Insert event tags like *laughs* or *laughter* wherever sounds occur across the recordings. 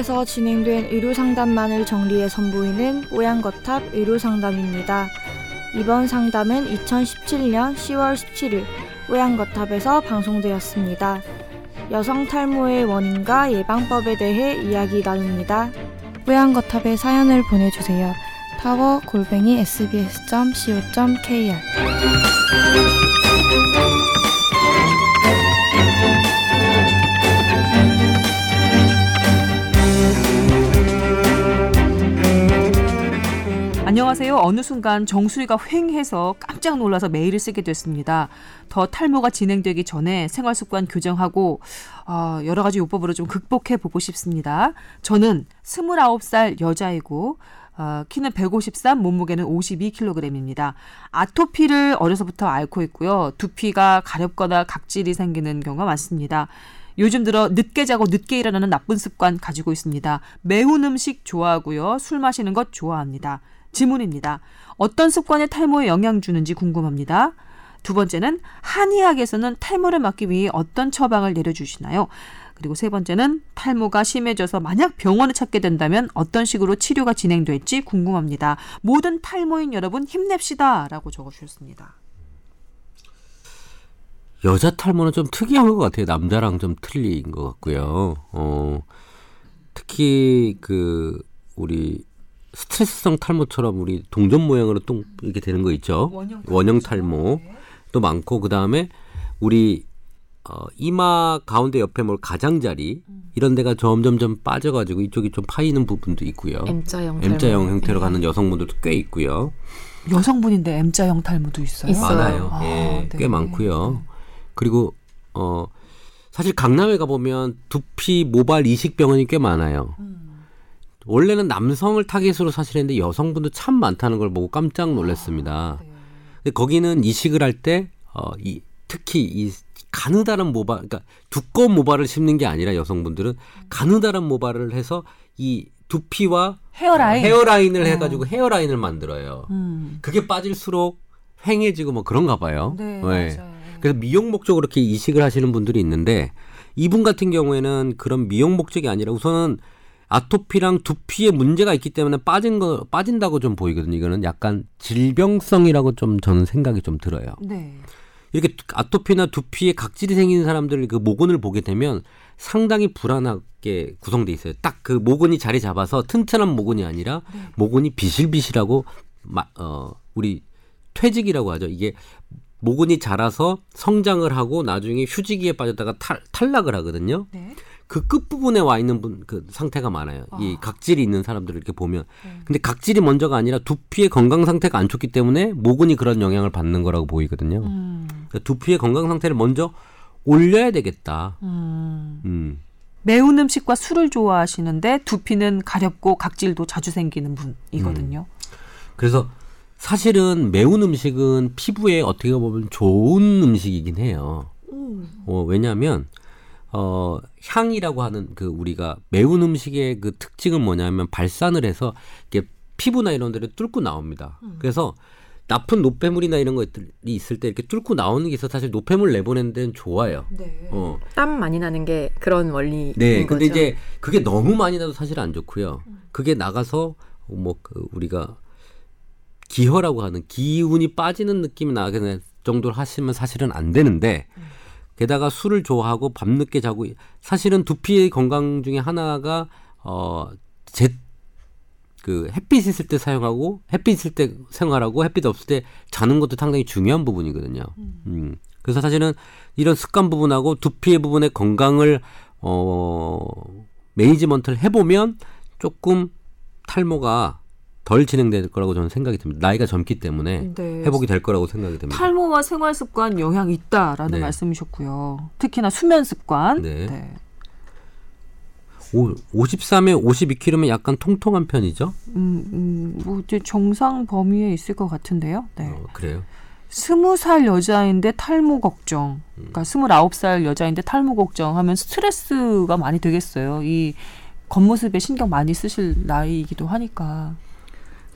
뽀양거탑에서 진행된 의료 상담만을 정리해 선보이는 뽀양거탑 의료 상담입니다. 이번 상담은 2017년 10월 17일 뽀양거탑에서 방송되었습니다. 여성 탈모의 원인과 예방법에 대해 이야기 나눕니다. 뽀양거탑에 사연을 보내주세요. 타워 골뱅이 sbs.co.kr 안녕하세요. 어느 순간 정수리가 휑해서 깜짝 놀라서 메일을 쓰게 됐습니다. 더 탈모가 진행되기 전에 생활 습관 교정하고 어, 여러 가지 요법으로 좀 극복해 보고 싶습니다. 저는 29살 여자이고 어, 키는 153, 몸무게는 52kg입니다. 아토피를 어려서부터 앓고 있고요. 두피가 가렵거나 각질이 생기는 경우가 많습니다. 요즘 들어 늦게 자고 늦게 일어나는 나쁜 습관 가지고 있습니다. 매운 음식 좋아하고요. 술 마시는 것 좋아합니다. 질문입니다. 어떤 습관에 탈모에 영향 주는지 궁금합니다. 두 번째는 한의학에서는 탈모를 막기 위해 어떤 처방을 내려주시나요? 그리고 세 번째는 탈모가 심해져서 만약 병원을 찾게 된다면 어떤 식으로 치료가 진행될지 궁금합니다. 모든 탈모인 여러분 힘냅시다. 라고 적어주셨습니다. 여자 탈모는 좀 특이한 것 같아요. 남자랑 좀 틀린 것 같고요. 어, 특히 그 우리 스트레스성 탈모처럼 우리 동전 모양으로 똥 이렇게 되는 거 있죠. 원형, 원형 탈모 또 많고 그 다음에 우리 어, 이마 가운데 옆에 뭘 가장자리 음. 이런 데가 점점점 빠져가지고 이쪽이 좀 파이는 부분도 있고요. M자형 M자형 형태로 네. 가는 여성분들도 꽤 있고요. 여성분인데 M자형 탈모도 있어요. 있어요. 많아요. 아, 예, 네. 꽤 많고요. 네. 그리고 어 사실 강남에 가 보면 두피 모발 이식 병원이 꽤 많아요. 음. 원래는 남성을 타겟으로 사실 했는데 여성분도 참 많다는 걸 보고 깜짝 놀랐습니다. 아, 네. 근데 거기는 이식을 할 때 어, 이, 특히 이 가느다란 모발, 그러니까 두꺼운 모발을 심는 게 아니라 여성분들은 가느다란 모발을 해서 이 두피와 헤어라인 헤어라인을 어. 해가지고 헤어라인을 만들어요. 음. 그게 빠질수록 횡해지고 뭐 그런가 봐요. 네, 네. 그래서 미용 목적으로 이렇게 이식을 하시는 분들이 있는데 이분 같은 경우에는 그런 미용 목적이 아니라 우선은 아토피랑 두피에 문제가 있기 때문에 빠진 거 빠진다고 좀 보이거든요. 이거는 약간 질병성이라고 좀 저는 생각이 좀 들어요. 네. 이렇게 아토피나 두피에 각질이 생기는 사람들 그 모근을 보게 되면 상당히 불안하게 구성돼 있어요. 딱 그 모근이 자리 잡아서 튼튼한 모근이 아니라 네. 모근이 비실비실하고 마, 어 우리 퇴직이라고 하죠. 이게 모근이 자라서 성장을 하고 나중에 휴지기에 빠졌다가 탈, 탈락을 하거든요. 네. 그 끝부분에 와 있는 분 그 상태가 많아요. 아. 이 각질이 있는 사람들을 이렇게 보면. 네. 근데 각질이 먼저가 아니라 두피의 건강 상태가 안 좋기 때문에 모근이 그런 영향을 받는 거라고 보이거든요. 음. 그러니까 두피의 건강 상태를 먼저 올려야 되겠다. 음. 음. 매운 음식과 술을 좋아하시는데 두피는 가렵고 각질도 자주 생기는 분이거든요. 음. 그래서 사실은 매운 음식은 피부에 어떻게 보면 좋은 음식이긴 해요. 음. 어, 왜냐하면 어, 향이라고 하는 그 우리가 매운 음식의 그 특징은 뭐냐면 발산을 해서 이게 피부나 이런 데를 뚫고 나옵니다. 음. 그래서 나쁜 노폐물이나 이런 것들이 있을 때 이렇게 뚫고 나오는 게 있어 사실 노폐물 내보내는 데는 좋아요. 네. 어. 땀 많이 나는 게 그런 원리인 네, 근데 거죠? 이제 그게 너무 많이 나도 사실 안 좋고요. 음. 그게 나가서 뭐 그 우리가 기혈라고 하는 기운이 빠지는 느낌이 나게 정도로 하시면 사실은 안 되는데 음. 게다가 술을 좋아하고 밤늦게 자고 사실은 두피의 건강 중에 하나가 어제 그 햇빛 있을 때 사용하고 햇빛 있을 때 생활하고 햇빛 없을 때 자는 것도 상당히 중요한 부분이거든요. 음. 음. 그래서 사실은 이런 습관 부분하고 두피의 부분의 건강을 어 매니지먼트를 해보면 조금 탈모가 덜 진행될 거라고 저는 생각이 듭니다. 나이가 젊기 때문에 네. 회복이 될 거라고 생각이 됩니다. 탈모와 생활 습관 영향 있다라는 네. 말씀이셨고요. 특히나 수면 습관. 네. 네. 오, 53에 52kg면 약간 통통한 편이죠? 음, 음, 뭐 이제 정상 범위에 있을 것 같은데요. 네. 어, 그래요? 스무 살 여자인데 탈모 걱정. 그러니까 스물아홉 살 여자인데 탈모 걱정하면 스트레스가 많이 되겠어요. 이 겉모습에 신경 많이 쓰실 나이이기도 하니까.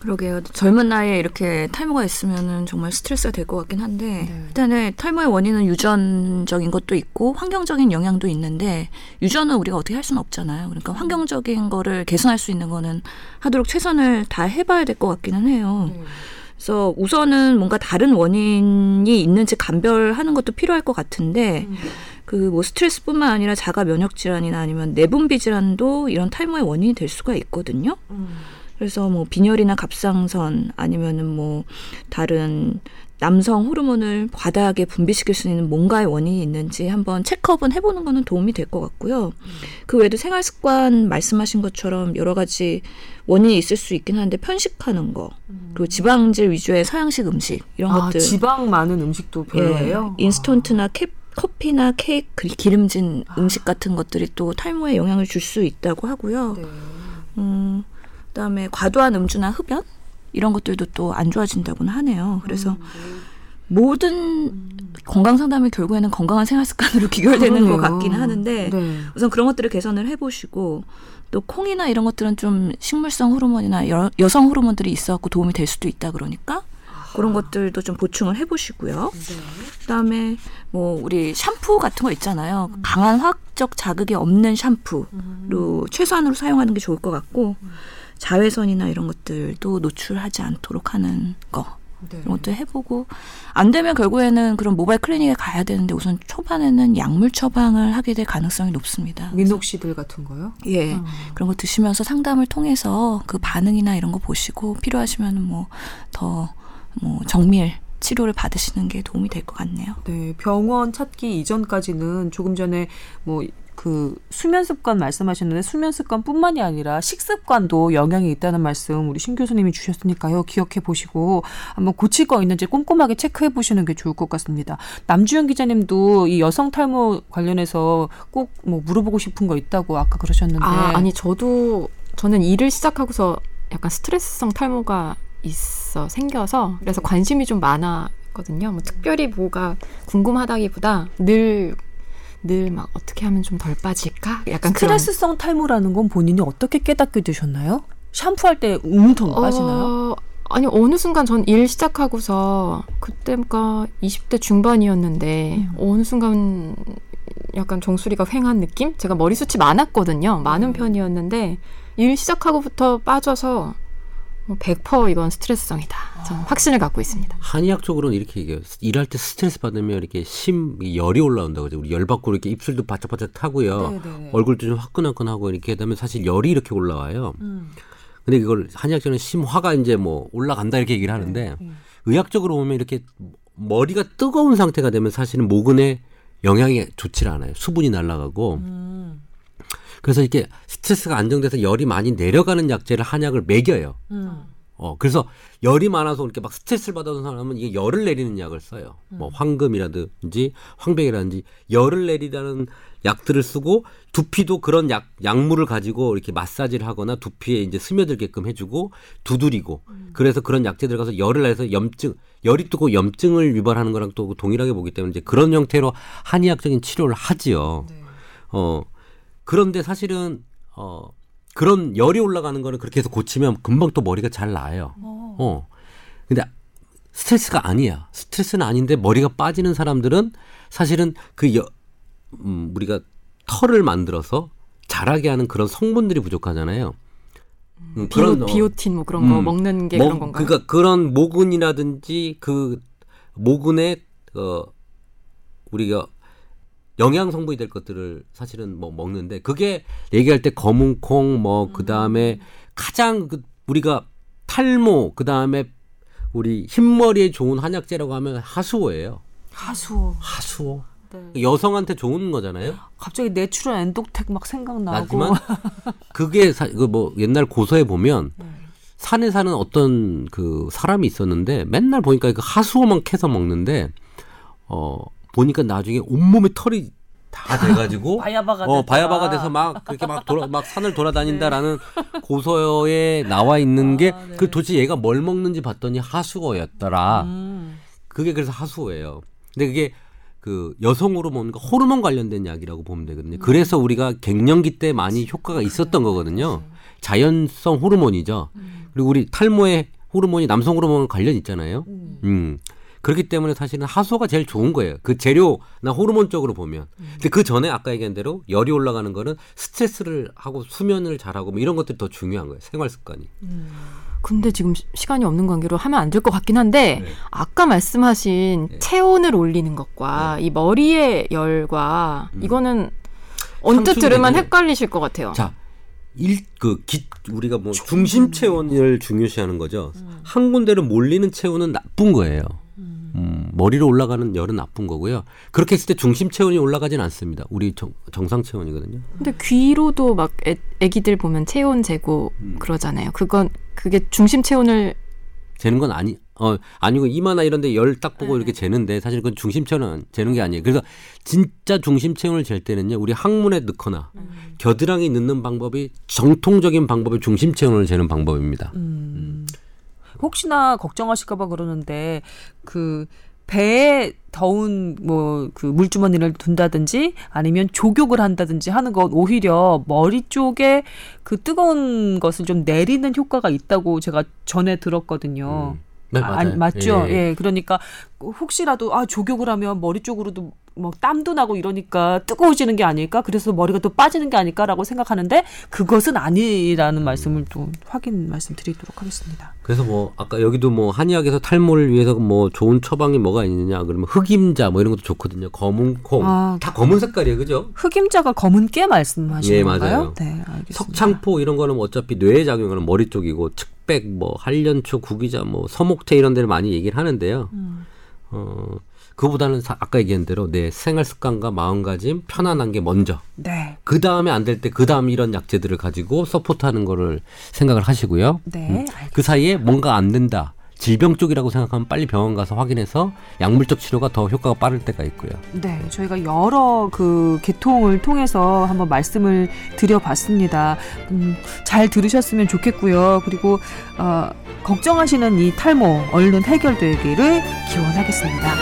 그러게요. 젊은 나이에 이렇게 탈모가 있으면은 정말 스트레스가 될 것 같긴 한데 네. 일단은 탈모의 원인은 유전적인 것도 있고 환경적인 영향도 있는데 유전은 우리가 어떻게 할 수는 없잖아요. 그러니까 환경적인 거를 개선할 수 있는 거는 하도록 최선을 다 해봐야 될 것 같기는 해요. 그래서 우선은 뭔가 다른 원인이 있는지 감별하는 것도 필요할 것 같은데 그뭐 스트레스뿐만 아니라 자가 면역 질환이나 아니면 내분비 질환도 이런 탈모의 원인이 될 수가 있거든요. 그래서 뭐 빈혈이나 갑상선 아니면은 뭐 다른 남성 호르몬을 과다하게 분비시킬 수 있는 뭔가의 원인이 있는지 한번 체크업은 해보는 거는 도움이 될 것 같고요. 그 외에도 생활 습관 말씀하신 것처럼 여러 가지 원인이 있을 수 있긴 한데 편식하는 거 그리고 지방질 위주의 서양식 음식 이런 아, 것들 지방 많은 음식도 별로예요? 예, 인스턴트나 캡, 커피나 케이크 그 기름진 음식 같은 것들이 또 탈모에 영향을 줄 수 있다고 하고요. 네. 음, 그다음에 과도한 음주나 흡연 이런 것들도 또 안 좋아진다고는 하네요. 그래서 모든 건강 상담이 결국에는 건강한 생활 습관으로 *laughs* 귀결되는 것 그러네요. 같긴 하는데 네. 우선 그런 것들을 개선을 해보시고 또 콩이나 이런 것들은 좀 식물성 호르몬이나 여, 여성 호르몬들이 있어갖고 도움이 될 수도 있다 그러니까 그런 것들도 좀 보충을 해보시고요. 그다음에 뭐 우리 샴푸 같은 거 있잖아요. 강한 화학적 자극이 없는 샴푸로 최소한으로 사용하는 게 좋을 것 같고 자외선이나 이런 것들도 노출하지 않도록 하는 거 네. 이런 것도 해보고 안 되면 결국에는 그런 모바일 클리닉에 가야 되는데 우선 초반에는 약물 처방을 하게 될 가능성이 높습니다. 민옥씨들 같은 거요? 예. 그런 거 드시면서 상담을 통해서 그 반응이나 이런 거 보시고 필요하시면 뭐더뭐 정밀 치료를 받으시는 게 도움이 될 것 같네요. 네, 병원 찾기 이전까지는 조금 전에 뭐 그 수면 습관 말씀하셨는데 수면 습관뿐만이 아니라 식습관도 영향이 있다는 말씀 우리 신 교수님이 주셨으니까요. 기억해 보시고 한번 고칠 거 있는지 꼼꼼하게 체크해 보시는 게 좋을 것 같습니다. 남주현 기자님도 이 여성 탈모 관련해서 꼭 뭐 물어보고 싶은 거 있다고 아까 그러셨는데 아, 아니 저도 저는 일을 시작하고서 약간 스트레스성 탈모가 있어 생겨서 그래서 관심이 좀 많았거든요. 뭐 특별히 뭐가 궁금하다기보다 늘 늘 막 어떻게 하면 좀 덜 빠질까? 약간 스트레스성 탈모라는 건 본인이 어떻게 깨닫게 되셨나요? 샴푸할 때 웅텅 빠지나요? 어, 아니 어느 순간 전 일 시작하고서 그때가 20대 중반이었는데 음. 어느 순간 약간 정수리가 휑한 느낌? 제가 머리숱이 많았거든요. 많은 음. 편이었는데 일 시작하고부터 빠져서 뭐100% 이건 스트레스성이다. 저는 아. 확신을 갖고 있습니다. 한의학적으로는 이렇게 얘기해요. 일할 때 스트레스 받으면 이렇게 심이 열이 올라온다고 그러죠. 우리 열 받고 이렇게 입술도 바짝바짝 타고요. 네네. 얼굴도 좀 화끈화끈하고 이렇게 되면 사실 열이 이렇게 올라와요. 음. 근데 이걸 한의학적으로는 심화가 이제 뭐 올라간다 이렇게 얘기를 하는데 네. 의학적으로 보면 이렇게 머리가 뜨거운 상태가 되면 사실은 모근에 영향이 좋지 않아요. 수분이 날아가고 음. 그래서 이렇게 스트레스가 안정돼서 열이 많이 내려가는 약재를 한약을 먹여요. 음. 어, 그래서 열이 많아서 이렇게 막 스트레스를 받아서 사람은 이게 열을 내리는 약을 써요. 뭐 황금이라든지 황백이라든지 열을 내리다는 약들을 쓰고 두피도 그런 약 약물을 가지고 이렇게 마사지를 하거나 두피에 이제 스며들게끔 해주고 두드리고 그래서 그런 약재 들어가서 열을 내서 염증 열이 뜨고 염증을 유발하는 거랑 또 동일하게 보기 때문에 이제 그런 형태로 한의학적인 치료를 하지요. 어 그런데 사실은 어 그런 열이 올라가는 거는 그렇게 해서 고치면 금방 또 머리가 잘 나아요. 어. 근데 스트레스가 아니야. 스트레스는 아닌데 머리가 빠지는 사람들은 사실은 그 여, 음, 우리가 털을 만들어서 자라게 하는 그런 성분들이 부족하잖아요. 음, 비오, 어, 비오틴 뭐 그런 거 음. 먹는 게 뭐, 그런 건가요? 그러니까 그런 모근이라든지 그 모근의 어 우리가 영양 성분이 될 것들을 사실은 뭐 먹는데 그게 얘기할 때 검은콩 뭐 그다음에 가장 그 우리가 탈모 그다음에 우리 흰머리에 좋은 한약재라고 하면 하수오예요. 하수오. 하수오. 네. 여성한테 좋은 거잖아요. 갑자기 내츄럴 엔도텍 막 생각나고. 하지만 *laughs* 그게 그뭐 옛날 고서에 보면 네. 산에 사는 어떤 그 사람이 있었는데 맨날 보니까 그 하수오만 캐서 먹는데 어 보니까 나중에 온몸에 털이 다 돼가지고 *laughs* 바야바가 어 됐다. 바야바가 돼서 막 그렇게 막 돌아 막 산을 돌아다닌다라는 고서에 나와 있는 게 네. 그 도대체 얘가 뭘 먹는지 봤더니 하수오였더라. 음. 그게 그래서 하수오예요. 근데 그게 그 여성 호르몬과 호르몬 관련된 약이라고 보면 되거든요. 그래서 우리가 갱년기 때 많이 효과가 있었던 거거든요. 자연성 호르몬이죠. 그리고 우리 탈모에 호르몬이 남성 호르몬 관련 있잖아요. 음. 그렇기 때문에 사실은 하소가 제일 좋은 거예요. 그 재료나 호르몬 쪽으로 보면. 근데 그 전에 아까 얘기한 대로 열이 올라가는 거는 스트레스를 하고 수면을 잘하고 뭐 이런 것들이 더 중요한 거예요. 생활 습관이. 근데 지금 시- 시간이 없는 관계로 하면 안 될 것 같긴 한데 네. 아까 말씀하신 네. 체온을 올리는 것과 이 머리의 열과 음. 이거는 언뜻. 들으면 헷갈리실 것 같아요. 자, 일, 그, 기, 우리가 뭐 중심 체온을 중요시하는 거죠. 한 군데로 몰리는 체온은 나쁜 거예요. 음, 머리로 올라가는 열은 나쁜 거고요. 그렇게 했을 때 중심 체온이 올라가진 않습니다. 우리 정, 정상 체온이거든요. 근데 귀로도 막 애, 애기들 보면 체온 재고 음. 그러잖아요. 그건 그게 중심 체온을 재는 건 아니, 어, 아니고 이마나 이런 데 열 딱 보고 이렇게 재는데 사실 그건 중심 체온은 재는 게 아니에요. 그래서 진짜 중심 체온을 잴 때는요, 우리 항문에 넣거나 겨드랑이 넣는 방법이 정통적인 방법이 중심 체온을 재는 방법입니다. 음. 혹시나 걱정하실까봐 그러는데 그 배에 더운 뭐 그 물주머니를 둔다든지 아니면 조격을 한다든지 하는 건 오히려 머리 쪽에 그 뜨거운 것을 좀 내리는 효과가 있다고 제가 전에 들었거든요. 음. 네, 아, 맞아요. 아니, 맞죠. 예. 예. 그러니까 혹시라도 아 조격을 하면 머리 쪽으로도 뭐 땀도 나고 이러니까 뜨거워지는 게 아닐까? 그래서 머리가 또 빠지는 게 아닐까라고 생각하는데 그것은 아니라는 말씀을 또 확인 말씀드리도록 하겠습니다. 그래서 뭐 아까 여기도 뭐 한의학에서 탈모를 위해서 뭐 좋은 처방이 뭐가 있느냐 그러면 흑임자 뭐 이런 것도 좋거든요. 검은 콩. 아. 다 검은 색깔이에요. 그죠? 흑임자가 검은 깨 말씀하시는 예, 건가요? 맞아요. 네, 알겠습니다. 석창포 이런 거는 뭐 어차피 뇌에 작용하는 머리 쪽이고 측 백 뭐 한련초 구기자 뭐 서목태 이런 데를 많이 얘기를 하는데요. 음. 어 그보다는 사- 아까 얘기한 대로 내 생활 습관과 마음가짐 편안한 게 먼저. 네. 그 다음에 안 될 때 그 다음 이런 약재들을 가지고 서포트하는 거를 생각을 하시고요. 네. 음. 그 사이에 뭔가 안 된다. 질병 쪽이라고 생각하면 빨리 병원 가서 확인해서 약물적 치료가 더 효과가 빠를 때가 있고요. 네, 저희가 여러 그 계통을 통해서 한번 말씀을 드려봤습니다. 음, 잘 들으셨으면 좋겠고요. 그리고 어, 걱정하시는 이 탈모 얼른 해결되기를 기원하겠습니다.